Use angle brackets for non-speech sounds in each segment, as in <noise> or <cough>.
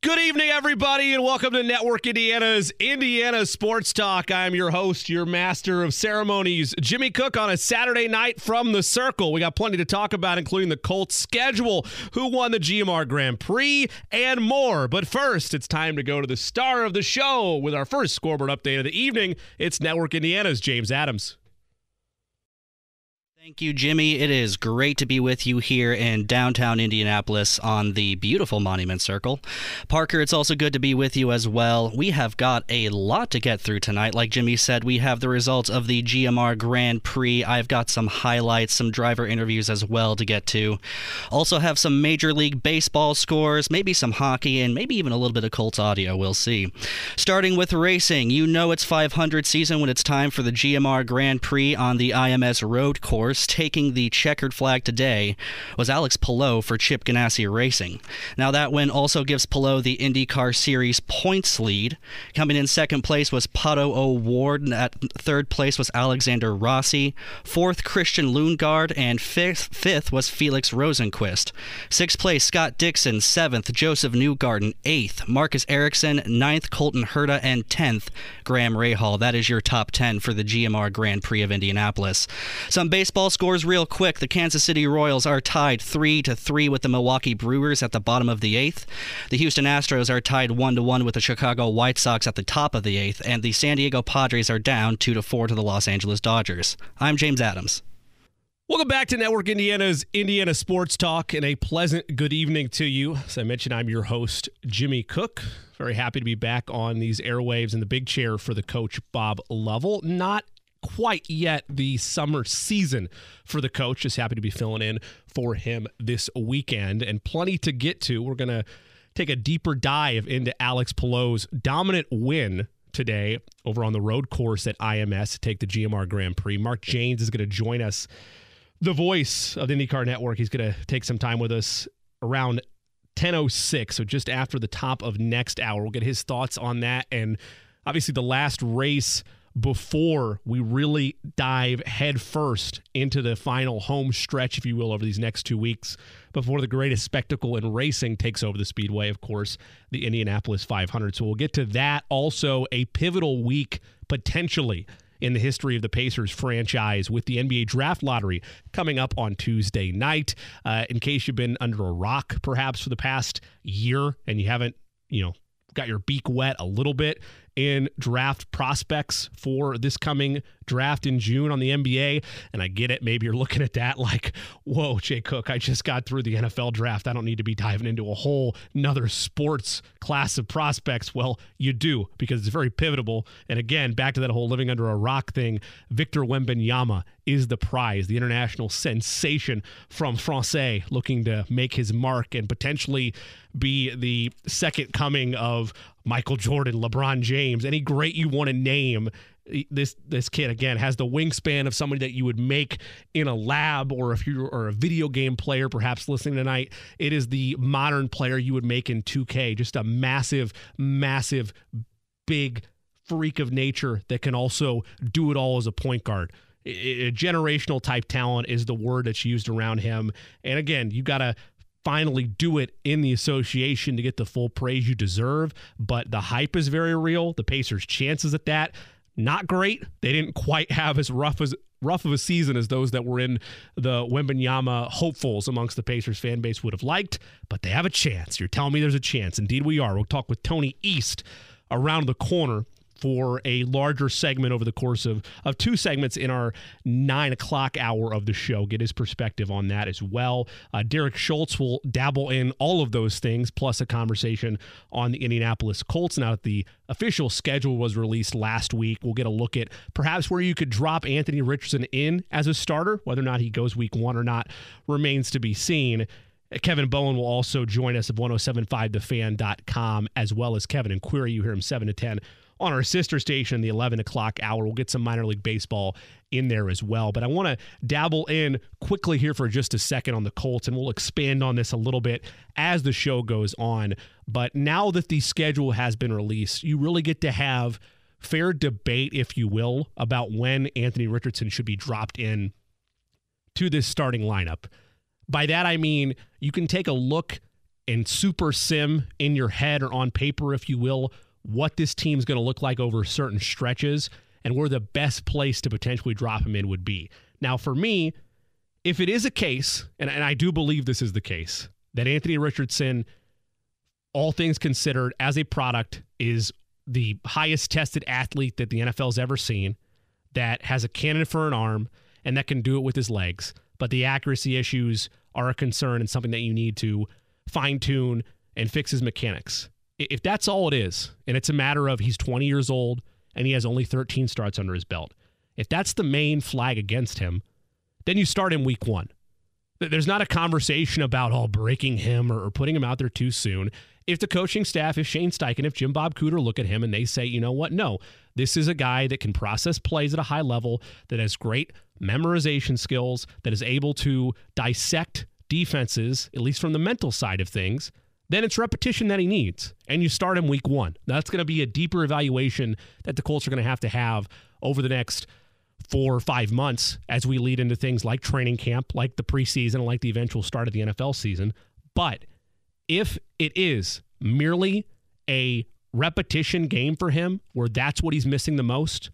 Good evening, everybody, and welcome to Network Indiana's Indiana Sports Talk. I'm your host, your master of ceremonies, Jimmy Cook, on a Saturday night from the Circle. We got plenty to talk about, including the Colts schedule, who won the GMR Grand Prix, and more. But first, it's time to go to the star of the show with our first scoreboard update of the evening. It's Network Indiana's James Adams. Thank you, Jimmy. It is great to be with you here in downtown Indianapolis on the beautiful Monument Circle. Parker, it's also good to be with you as well. We have got a lot to get through tonight. Like Jimmy said, we have the results of the GMR Grand Prix. I've got some highlights, some driver interviews as well to get to. Also, have some Major League Baseball scores, maybe some hockey, and maybe even a little bit of Colts audio. We'll see. Starting with racing, you know it's 500 season when it's time for the GMR Grand Prix on the IMS Road Course taking the checkered flag today was Alex Palou for Chip Ganassi Racing. Now, that win also gives Palou the IndyCar Series points lead. Coming in second place was Pato O'Ward. and At third place was Alexander Rossi. Fourth, Christian Lundgaard. And fifth, fifth was Felix Rosenqvist. Sixth place, Scott Dixon. Seventh, Joseph Newgarden. Eighth, Marcus Ericsson. Ninth, Colton Herta. And tenth, Graham Rahal. That is your top 10 for the GMR Grand Prix of Indianapolis. Some baseball scores real quick. The Kansas City Royals are tied 3 to 3 with the Milwaukee Brewers at the bottom of the 8th. The Houston Astros are tied 1 to 1 with the Chicago White Sox at the top of the 8th, and the San Diego Padres are down 2 to 4 to the Los Angeles Dodgers. I'm James Adams. Welcome back to Network Indiana's Indiana Sports Talk and a pleasant good evening to you. As I mentioned, I'm your host, Jimmy Cook. Very happy to be back on these airwaves in the big chair for the coach, Bob Lovell. Not quite yet the summer season for the coach. Just happy to be filling in for him this weekend and plenty to get to. We're going to take a deeper dive into Alex Palou's dominant win today over on the road course at IMS to take the GMR Grand Prix. Mark Jaynes is going to join us, the voice of the IndyCar Network. He's going to take some time with us around 10:06, so just after the top of next hour. We'll get his thoughts on that and obviously the last race before we really dive headfirst into the final home stretch, if you will, over these next two weeks, before the greatest spectacle in racing takes over the Speedway, of course, the Indianapolis 500. So we'll get to that. Also, a pivotal week potentially in the history of the Pacers franchise with the NBA draft lottery coming up on Tuesday night. Uh, in case you've been under a rock perhaps for the past year and you haven't, you know, got your beak wet a little bit in draft prospects for this coming draft in June on the NBA. And I get it. Maybe you're looking at that like, whoa, Jay Cook, I just got through the NFL draft. I don't need to be diving into a whole another sports class of prospects. Well, you do because it's very pivotal. And again, back to that whole living under a rock thing, Victor Wembanyama is the prize, the international sensation from Francais looking to make his mark and potentially be the second coming of Michael Jordan, LeBron James, any great you want to name. Eh, this this kid again has the wingspan of somebody that you would make in a lab, or if you are a video game player, perhaps listening tonight, it is the modern player you would make in 2K. Just a massive, massive, big freak of nature that can also do it all as a point guard a generational type talent is the word that's used around him. And again, you got to finally do it in the association to get the full praise you deserve. But the hype is very real. The Pacers' chances at that, not great. They didn't quite have as rough as rough of a season as those that were in the Wembanyama hopefuls amongst the Pacers fan base would have liked, but they have a chance. You're telling me there's a chance. Indeed, we are. We'll talk with Tony East around the corner for a larger segment over the course of, of two segments in our nine o'clock hour of the show. Get his perspective on that as well. Uh, Derek Schultz will dabble in all of those things, plus a conversation on the Indianapolis Colts. Now that the official schedule was released last week, we'll get a look at perhaps where you could drop Anthony Richardson in as a starter. Whether or not he goes week one or not remains to be seen. Kevin Bowen will also join us at 1075thefan.com, as well as Kevin and Query. You hear him 7 to 10 on our sister station, the 11 o'clock hour. We'll get some minor league baseball in there as well. But I want to dabble in quickly here for just a second on the Colts, and we'll expand on this a little bit as the show goes on. But now that the schedule has been released, you really get to have fair debate, if you will, about when Anthony Richardson should be dropped in to this starting lineup. By that, I mean you can take a look and super sim in your head or on paper, if you will, what this team's going to look like over certain stretches and where the best place to potentially drop him in would be. Now, for me, if it is a case, and, and I do believe this is the case, that Anthony Richardson, all things considered, as a product, is the highest tested athlete that the NFL's ever seen, that has a cannon for an arm, and that can do it with his legs. But the accuracy issues are a concern and something that you need to fine tune and fix his mechanics. If that's all it is, and it's a matter of he's 20 years old and he has only 13 starts under his belt, if that's the main flag against him, then you start in week one. There's not a conversation about all oh, breaking him or, or putting him out there too soon. If the coaching staff, if Shane Steichen, if Jim Bob Cooter look at him and they say, you know what, no, this is a guy that can process plays at a high level, that has great memorization skills, that is able to dissect defenses, at least from the mental side of things, then it's repetition that he needs. And you start him week one. That's going to be a deeper evaluation that the Colts are going to have to have over the next four or five months as we lead into things like training camp, like the preseason, like the eventual start of the NFL season. But if it is merely a repetition game for him where that's what he's missing the most,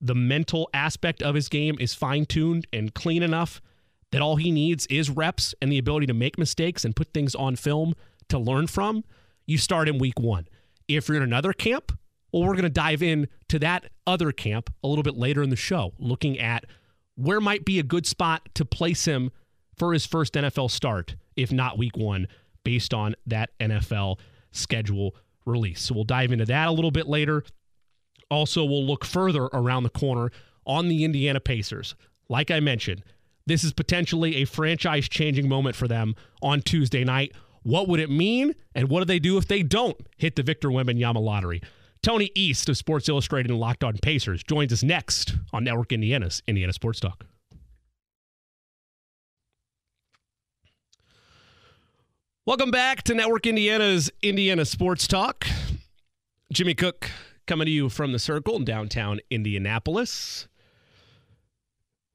the mental aspect of his game is fine tuned and clean enough that all he needs is reps and the ability to make mistakes and put things on film to learn from, you start in week one. If you're in another camp, well, we're going to dive in to that other camp a little bit later in the show, looking at where might be a good spot to place him for his first NFL start, if not week one, based on that NFL schedule release. So we'll dive into that a little bit later. Also, we'll look further around the corner on the Indiana Pacers. Like I mentioned, this is potentially a franchise changing moment for them on Tuesday night. What would it mean? And what do they do if they don't hit the Victor Wembanyama lottery? Tony East of Sports Illustrated and Locked On Pacers joins us next on Network Indiana's Indiana Sports Talk. Welcome back to Network Indiana's Indiana Sports Talk. Jimmy Cook coming to you from the Circle in downtown Indianapolis.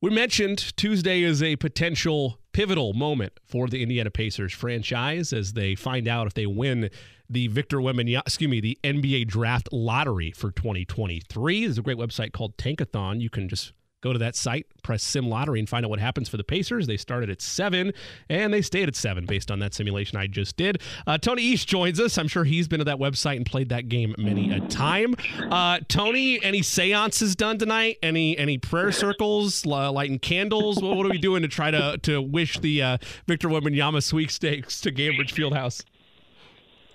We mentioned Tuesday is a potential pivotal moment for the Indiana Pacers franchise as they find out if they win the Victor Wembanyama, excuse me, the NBA draft lottery for 2023. There's a great website called Tankathon. You can just Go to that site, press Sim Lottery, and find out what happens for the Pacers. They started at seven, and they stayed at seven based on that simulation I just did. Uh, Tony East joins us. I'm sure he's been to that website and played that game many a time. Uh, Tony, any seances done tonight? Any any prayer circles, uh, lighting candles? What, what, are we doing to try to to wish the uh, Victor Wembanyama sweepstakes to Gainbridge Fieldhouse?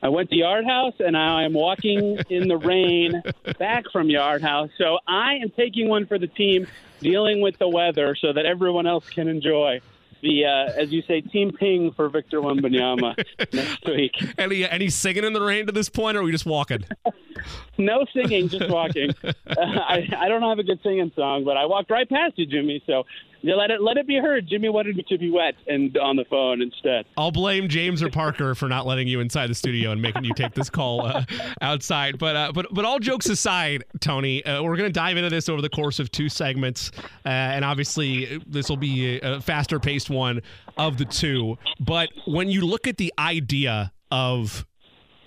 I went to Yard House and I am walking in the rain back from Yard House. So I am taking one for the team, dealing with the weather so that everyone else can enjoy the uh, as you say team ping for Victor Wembanyama <laughs> next week. Any any singing in the rain to this point, or are we just walking? <laughs> no singing, just walking. <laughs> Uh, I I don't have a good singing song, but I walked right past you, Jimmy. So yeah, let it let it be heard. Jimmy wanted me to be wet and on the phone instead. I'll blame James or Parker for not letting you inside the studio and making you take this call uh, outside. But uh, but but all jokes aside, Tony, uh, we're going to dive into this over the course of two segments, uh, and obviously this will be a faster paced one of the two. But when you look at the idea of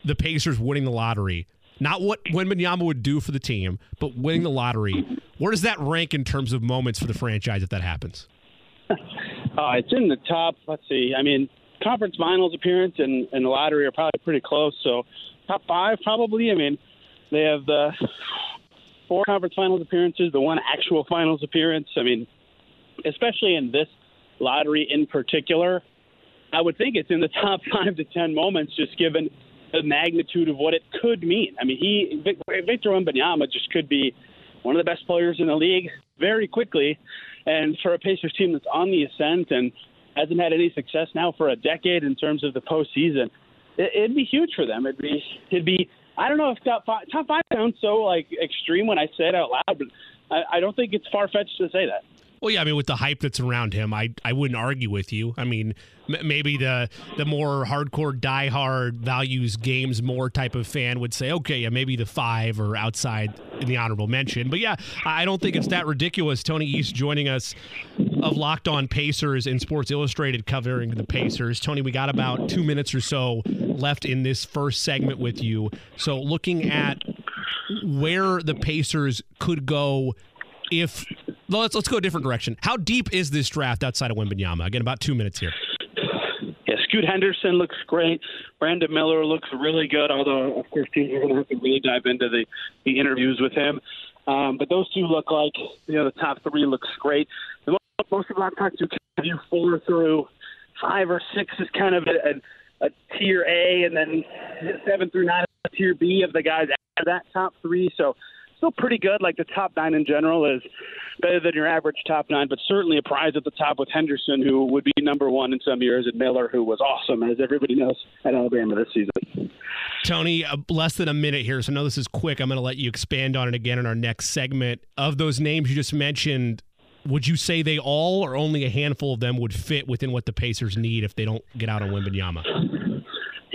the Pacers winning the lottery, not what Wembanyama would do for the team, but winning the lottery. Where does that rank in terms of moments for the franchise if that happens? <laughs> Uh, it's in the top. Let's see. I mean, conference finals appearance and, and the lottery are probably pretty close. So top five probably. I mean, they have the four conference finals appearances, the one actual finals appearance. I mean, especially in this lottery in particular, I would think it's in the <laughs> top five to ten moments, just given the magnitude of what it could mean. I mean, he Victor Wembanyama just could be one of the best players in the league very quickly, and for a Pacers team that's on the ascent and hasn't had any success now for a decade in terms of the postseason, it, it'd be huge for them. It'd be it'd be I don't know if top five top five sounds so like extreme when I say it out loud, but I, I don't think it's far fetched to say that. Well, yeah, I mean, with the hype that's around him, I I wouldn't argue with you. I mean, m- maybe the the more hardcore, diehard, values games more type of fan would say, okay, yeah, maybe the five or outside in the honorable mention. But yeah, I don't think it's that ridiculous. Tony East joining us of Locked On Pacers and Sports Illustrated covering the Pacers. Tony, we got about two minutes or so left in this first segment with you. So looking at where the Pacers could go if let's let's go a different direction. How deep is this draft outside of Wembanyama? Again, about two minutes here. Yeah, Scoot Henderson looks great. Brandon Miller looks really good. Although, of course, are going to have to really dive into the the interviews with him. Um, but those two look like you know the top three looks great. The most, most of our talk to you four through five or six is kind of a, a, a tier A, and then seven through nine a tier B of the guys after that top three. So still pretty good. Like the top nine in general is better than your average top nine, but certainly a prize at the top with Henderson, who would be number one in some years, and Miller, who was awesome, as everybody knows, at Alabama this season. Tony, uh, less than a minute here, so I know this is quick. I'm going to let you expand on it again in our next segment. Of those names you just mentioned, would you say they all or only a handful of them would fit within what the Pacers need if they don't get out on Wembanyama?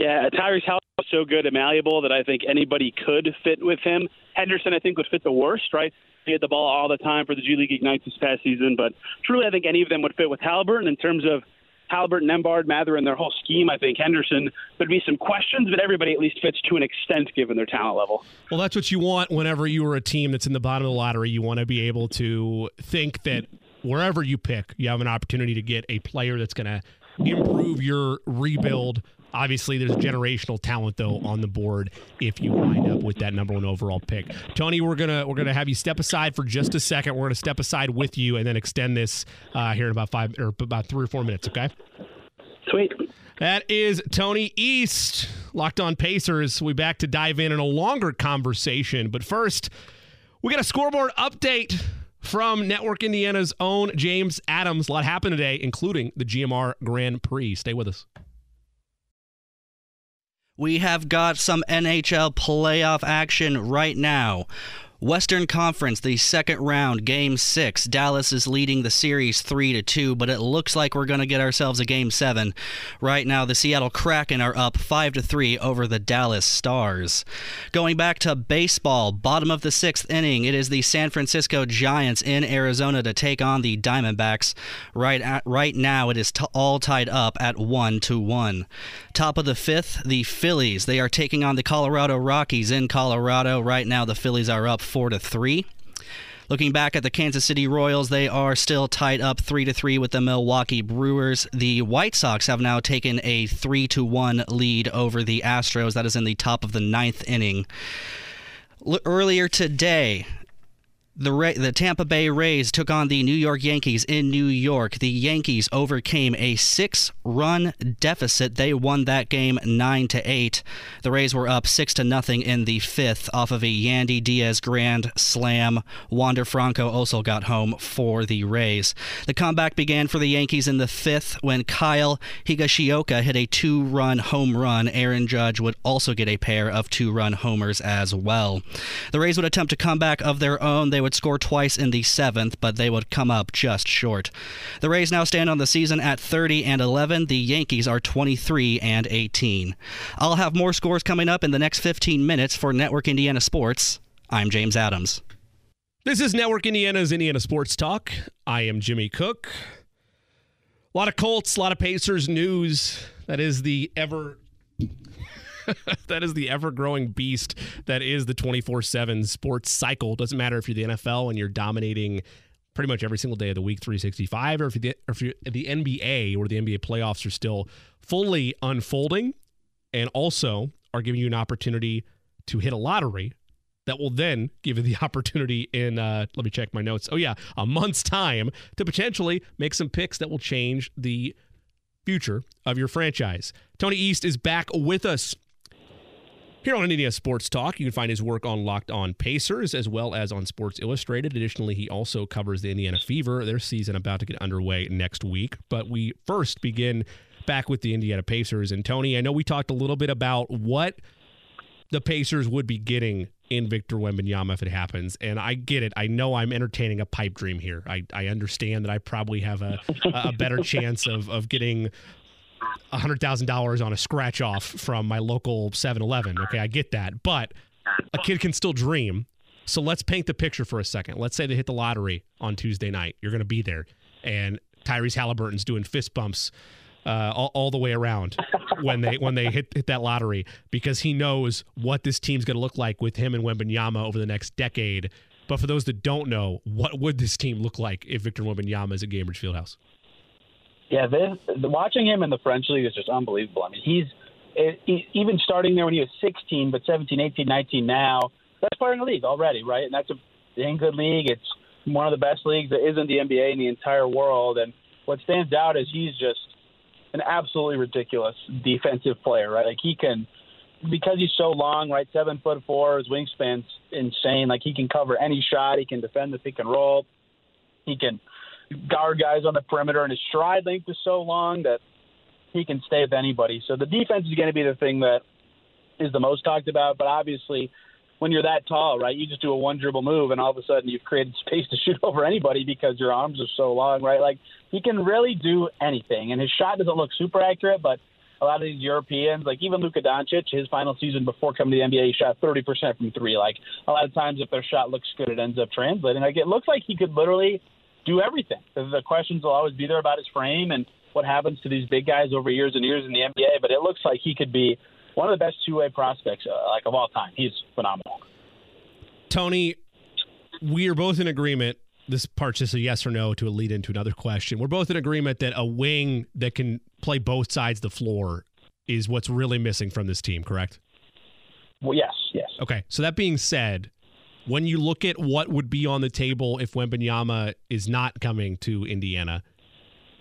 Yeah, Tyrese Haliburton is so good and malleable that I think anybody could fit with him. Henderson, I think, would fit the worst, right? He had the ball all the time for the G League Ignite this past season, but truly, I think any of them would fit with Haliburton in terms of Haliburton, Nembhard, Mathurin, and their whole scheme. I think Henderson there'd be some questions, but everybody at least fits to an extent given their talent level. Well, that's what you want whenever you are a team that's in the bottom of the lottery. You want to be able to think that wherever you pick, you have an opportunity to get a player that's going to improve your rebuild Obviously, there's generational talent though on the board if you wind up with that number one overall pick. Tony, we're gonna we're gonna have you step aside for just a second. We're gonna step aside with you and then extend this uh, here in about five or about three or four minutes. Okay. Sweet. That is Tony East, locked on Pacers. We back to dive in in a longer conversation, but first, we got a scoreboard update from Network Indiana's own James Adams. A lot happened today, including the GMR Grand Prix. Stay with us. We have got some NHL playoff action right now. Western Conference, the second round, game six. Dallas is leading the series three to two, but it looks like we're going to get ourselves a game seven. Right now, the Seattle Kraken are up five to three over the Dallas Stars. Going back to baseball, bottom of the sixth inning, it is the San Francisco Giants in Arizona to take on the Diamondbacks. Right at, right now, it is t- all tied up at one to one. Top of the fifth, the Phillies. They are taking on the Colorado Rockies in Colorado. Right now, the Phillies are up four to three. Looking back at the Kansas City Royals, they are still tied up three to three with the Milwaukee Brewers. The White Sox have now taken a three to one lead over the Astros. That is in the top of the ninth inning. L- earlier today, the Ra- the Tampa Bay Rays took on the New York Yankees in New York. The Yankees overcame a six-run deficit. They won that game nine to eight. The Rays were up six to nothing in the fifth off of a Yandy Diaz grand slam. Wander Franco also got home for the Rays. The comeback began for the Yankees in the fifth when Kyle Higashioka hit a two-run home run. Aaron Judge would also get a pair of two-run homers as well. The Rays would attempt a comeback of their own. They would score twice in the seventh, but they would come up just short. The Rays now stand on the season at 30 and 11. The Yankees are 23 and 18. I'll have more scores coming up in the next 15 minutes for Network Indiana Sports. I'm James Adams. This is Network Indiana's Indiana Sports Talk. I am Jimmy Cook. A lot of Colts, a lot of Pacers news. That is the ever <laughs> that is the ever growing beast that is the 24 7 sports cycle. Doesn't matter if you're the NFL and you're dominating pretty much every single day of the week 365 or if the, or if you're the NBA where the NBA playoffs are still fully unfolding and also are giving you an opportunity to hit a lottery that will then give you the <laughs> opportunity in uh, let me check my notes. Oh yeah a month's time to potentially make some picks that will change the future of your franchise. Tony east is back with us here on Indiana Sports Talk, you can find his work on Locked On Pacers as well as on Sports Illustrated. Additionally, he also covers the Indiana Fever, their season about to get underway next week. But we first begin back with the Indiana Pacers. And Tony, I know we talked a little bit about what the Pacers would be getting in Victor Wembanyama if it happens. And I get it. I know I'm entertaining a pipe dream here. I, I understand that I probably have a, a better chance of, of getting $100,000 on a scratch off from my local 7 Eleven. Okay, I get that. But a kid can still dream. So let's paint the picture for a second. Let's say they hit the lottery on Tuesday night. You're going to be there. And Tyrese Haliburton's doing fist bumps uh, all, all, the way around when they when they hit, hit that lottery because he knows what this team's going to look like with him and Wembanyama over the next decade. But for those that don't know, what would this team look like if Victor Wembanyama is at Gainbridge Fieldhouse? Yeah, this, watching him in the French league is just unbelievable. I mean, he's he, eh, even starting there when he was 16, but 17, 18, 19 now. Best player in the league already, right? And that's a dang good league. It's one of the best leagues that isn't the NBA in the entire world. And what stands out is he's just an absolutely ridiculous defensive player, right? Like he can, because he's so long, right? Seven foot four, his wingspan's insane. Like he can cover any shot. He can defend the pick and roll. He can guard guys on the perimeter, and his stride length is so long that he can stay with anybody. So the defense is going to be the thing that is the most talked about. But obviously, when you're that tall, right, you just do a one dribble move, and all of a sudden you've created space to <laughs> shoot over anybody because your arms are so long, right? Like he can really do anything, and his shot doesn't look super accurate, but a lot of these Europeans, like even Luka Doncic, his final season before coming to the NBA, he shot 30% from three. Like a lot of times, if their shot looks good, it ends up translating. Like it looks like he could literally do everything. The questions will always be there about his frame and what happens to these big guys over years and years in the NBA. But it looks like he could be one of the best two-way prospects uh, like of all time. He's phenomenal. Tony, we are both in agreement. This part's just a yes or no to a lead into another question. We're both in agreement that a wing that can play both sides of the floor is what's really missing from this team, correct? Well, yes, yes. Okay. So that being said, when you look at what would be on the table if Wembanyama is not coming to Indiana,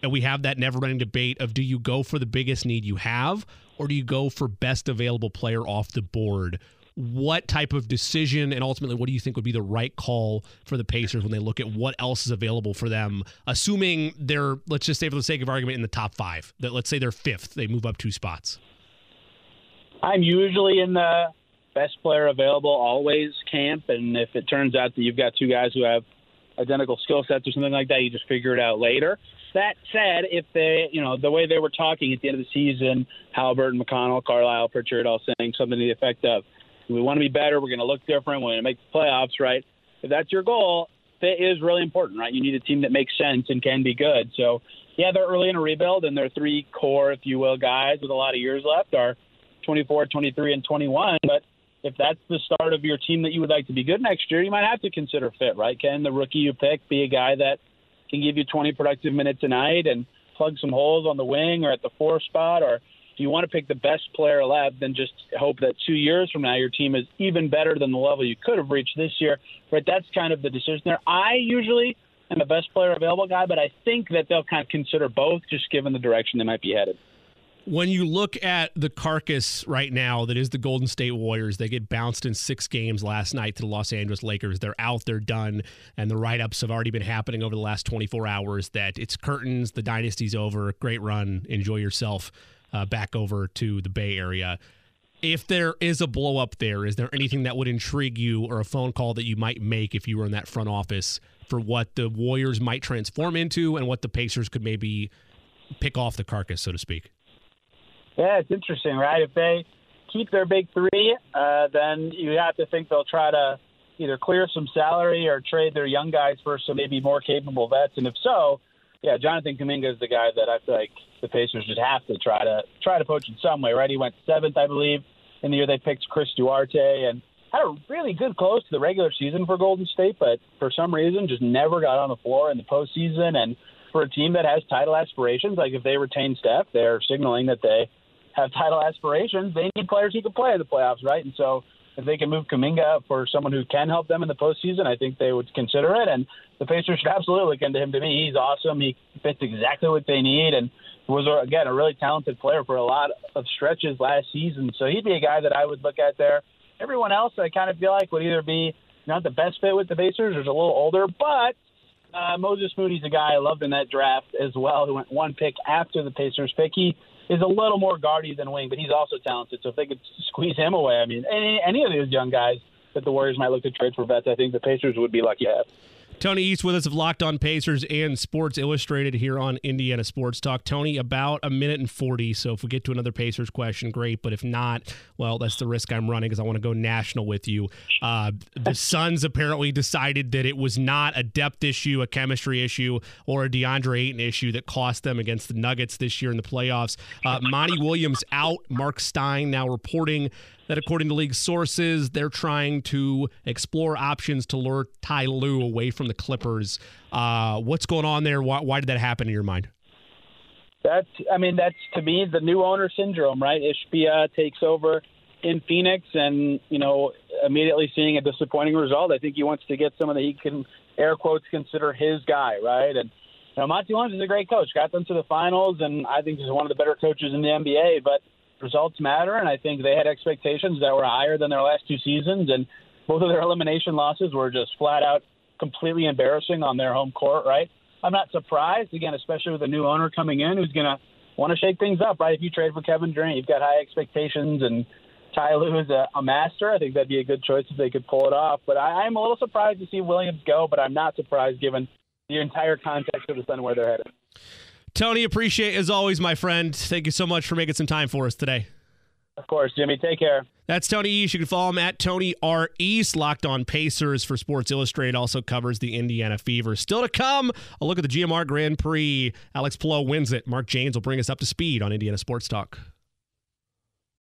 and we have that never-ending debate of do you go for the biggest need you have or do you go for best available player off the board? What type of decision and ultimately what do you think would be the right call for the Pacers when they look at what else is available for them, assuming they're let's just say for the sake of argument in the top five, that let's say they're fifth, they move up two spots. I'm usually in the best player available always camp. And if it turns out that you've got two guys who have identical skill sets or something like that, you just figure it out later. That said, if they, you know, the way they were talking at the end of the season, Haliburton and McConnell, Carlisle, Pritchard, all saying something to the effect of, "We want to be better. We're going to look different. We're going to make the playoffs." Right? If that's your goal, fit is really important, right? You need a team that makes sense and can be good. So, yeah, they're early in a rebuild, and their three core, if you will, guys with a lot of years left are 24, 23, and 21. But if that's the start of your team that you would like to be good next year, you might have to consider fit, right? Can the rookie you pick be a guy that can give you 20 productive minutes a night and plug some holes on the wing or at the four spot? Or do you want to pick the best player left and just hope that two years from now your team is even better than the level you could have reached this year? Right? That's kind of the decision there. I usually am the best player available guy, but I think that they'll kind of consider both just given the direction they might be headed when you look at the carcass right now that is the Golden State Warriors, they get bounced in six games last night to the Los Angeles Lakers. They're out, they're done, and the write ups have already been happening over the last 24 hours that it's curtains, the dynasty's over, great run, enjoy yourself uh, back over to the Bay Area. If there is a blow up there, is there anything that would intrigue you or a phone call that you might make if you were in that front office for what the Warriors might transform into and what the Pacers could maybe pick off the carcass, so to speak? Yeah, it's interesting, right? If they keep their big three, uh, then you have to think they'll try to either clear some salary or trade their young guys for some maybe more capable vets. And if so, yeah, Jonathan Kuminga is the guy that I feel like the Pacers just have to try to try to poach in some way, right? He went seventh, I believe, in the year they picked Chris Duarte and had a really good close to the regular season for Golden State, but for some reason just never got on the floor in the postseason. And for a team that has title aspirations, like if they retain Steph, they're signaling that they have title aspirations, they need players who can play in the playoffs, right? And so if they can move Kuminga for someone who can help them in the postseason, I think they would consider it. And the Pacers should absolutely look into him. To me, he's awesome. He fits exactly what they need, and was again a really talented player for a lot of stretches last season. So he'd be a guy that I would look at there. Everyone else, I kind of feel like would either be not the best fit with the Pacers, or is a little older, but uh, Moses Moody's a guy I loved in that draft as well, who went one pick after the Pacers pick. He is a little more guardy than wing, but he's also talented. So if they could squeeze him away, I mean, any, any of those young guys that the Warriors might look to trade for vets. I think the Pacers would be lucky to have. Tony East with us of Locked On Pacers and Sports Illustrated here on Indiana Sports Talk. Tony, about a minute and 40. So if we get to another Pacers question, great. But if not, well, that's the risk I'm running because I want to go national with you. Uh, the Suns apparently decided that it was not a depth issue, a chemistry issue, or a DeAndre Ayton issue that cost them against the Nuggets this year in the playoffs. Uh, Monty Williams out. Mark Stein now reporting that according to league sources, they're trying to explore options to lure Ty Lue away from the Clippers. Uh, what's going on there? Why, why, did that happen in your mind? That's, I mean, that's to me the new owner syndrome, right? Ishbia takes over in Phoenix, and you know, immediately seeing a disappointing result. I think he wants to get someone that he can air quotes consider his guy, right? And you know, Monty Williams is a great coach, got them to the finals, and I think he's one of the better coaches in the NBA, but results matter, and I think they had expectations that were higher than their last two seasons, and both of their elimination losses were just flat out completely embarrassing on their home court, right? I'm not surprised, again, especially with a new owner coming in who's going to want to shake things up, right? If you trade for Kevin Durant, you've got high expectations, and Ty Lue is a, a master. I think that'd be a good choice if they could pull it off. But I, I'm a little surprised to see Williams go, but I'm not surprised given the entire context of the Sun where they're headed. Tony, appreciate as always, my friend. Thank you so much for making some time for us today. Of course, Jimmy. Take care. That's Tony East. You can follow him at Tony R. East. Locked on Pacers for Sports Illustrated. Also covers the Indiana Fever. Still to come, a look at the GMR Grand Prix. Alex Palou wins it. Mark Jaynes will bring us up to speed on Indiana Sports Talk.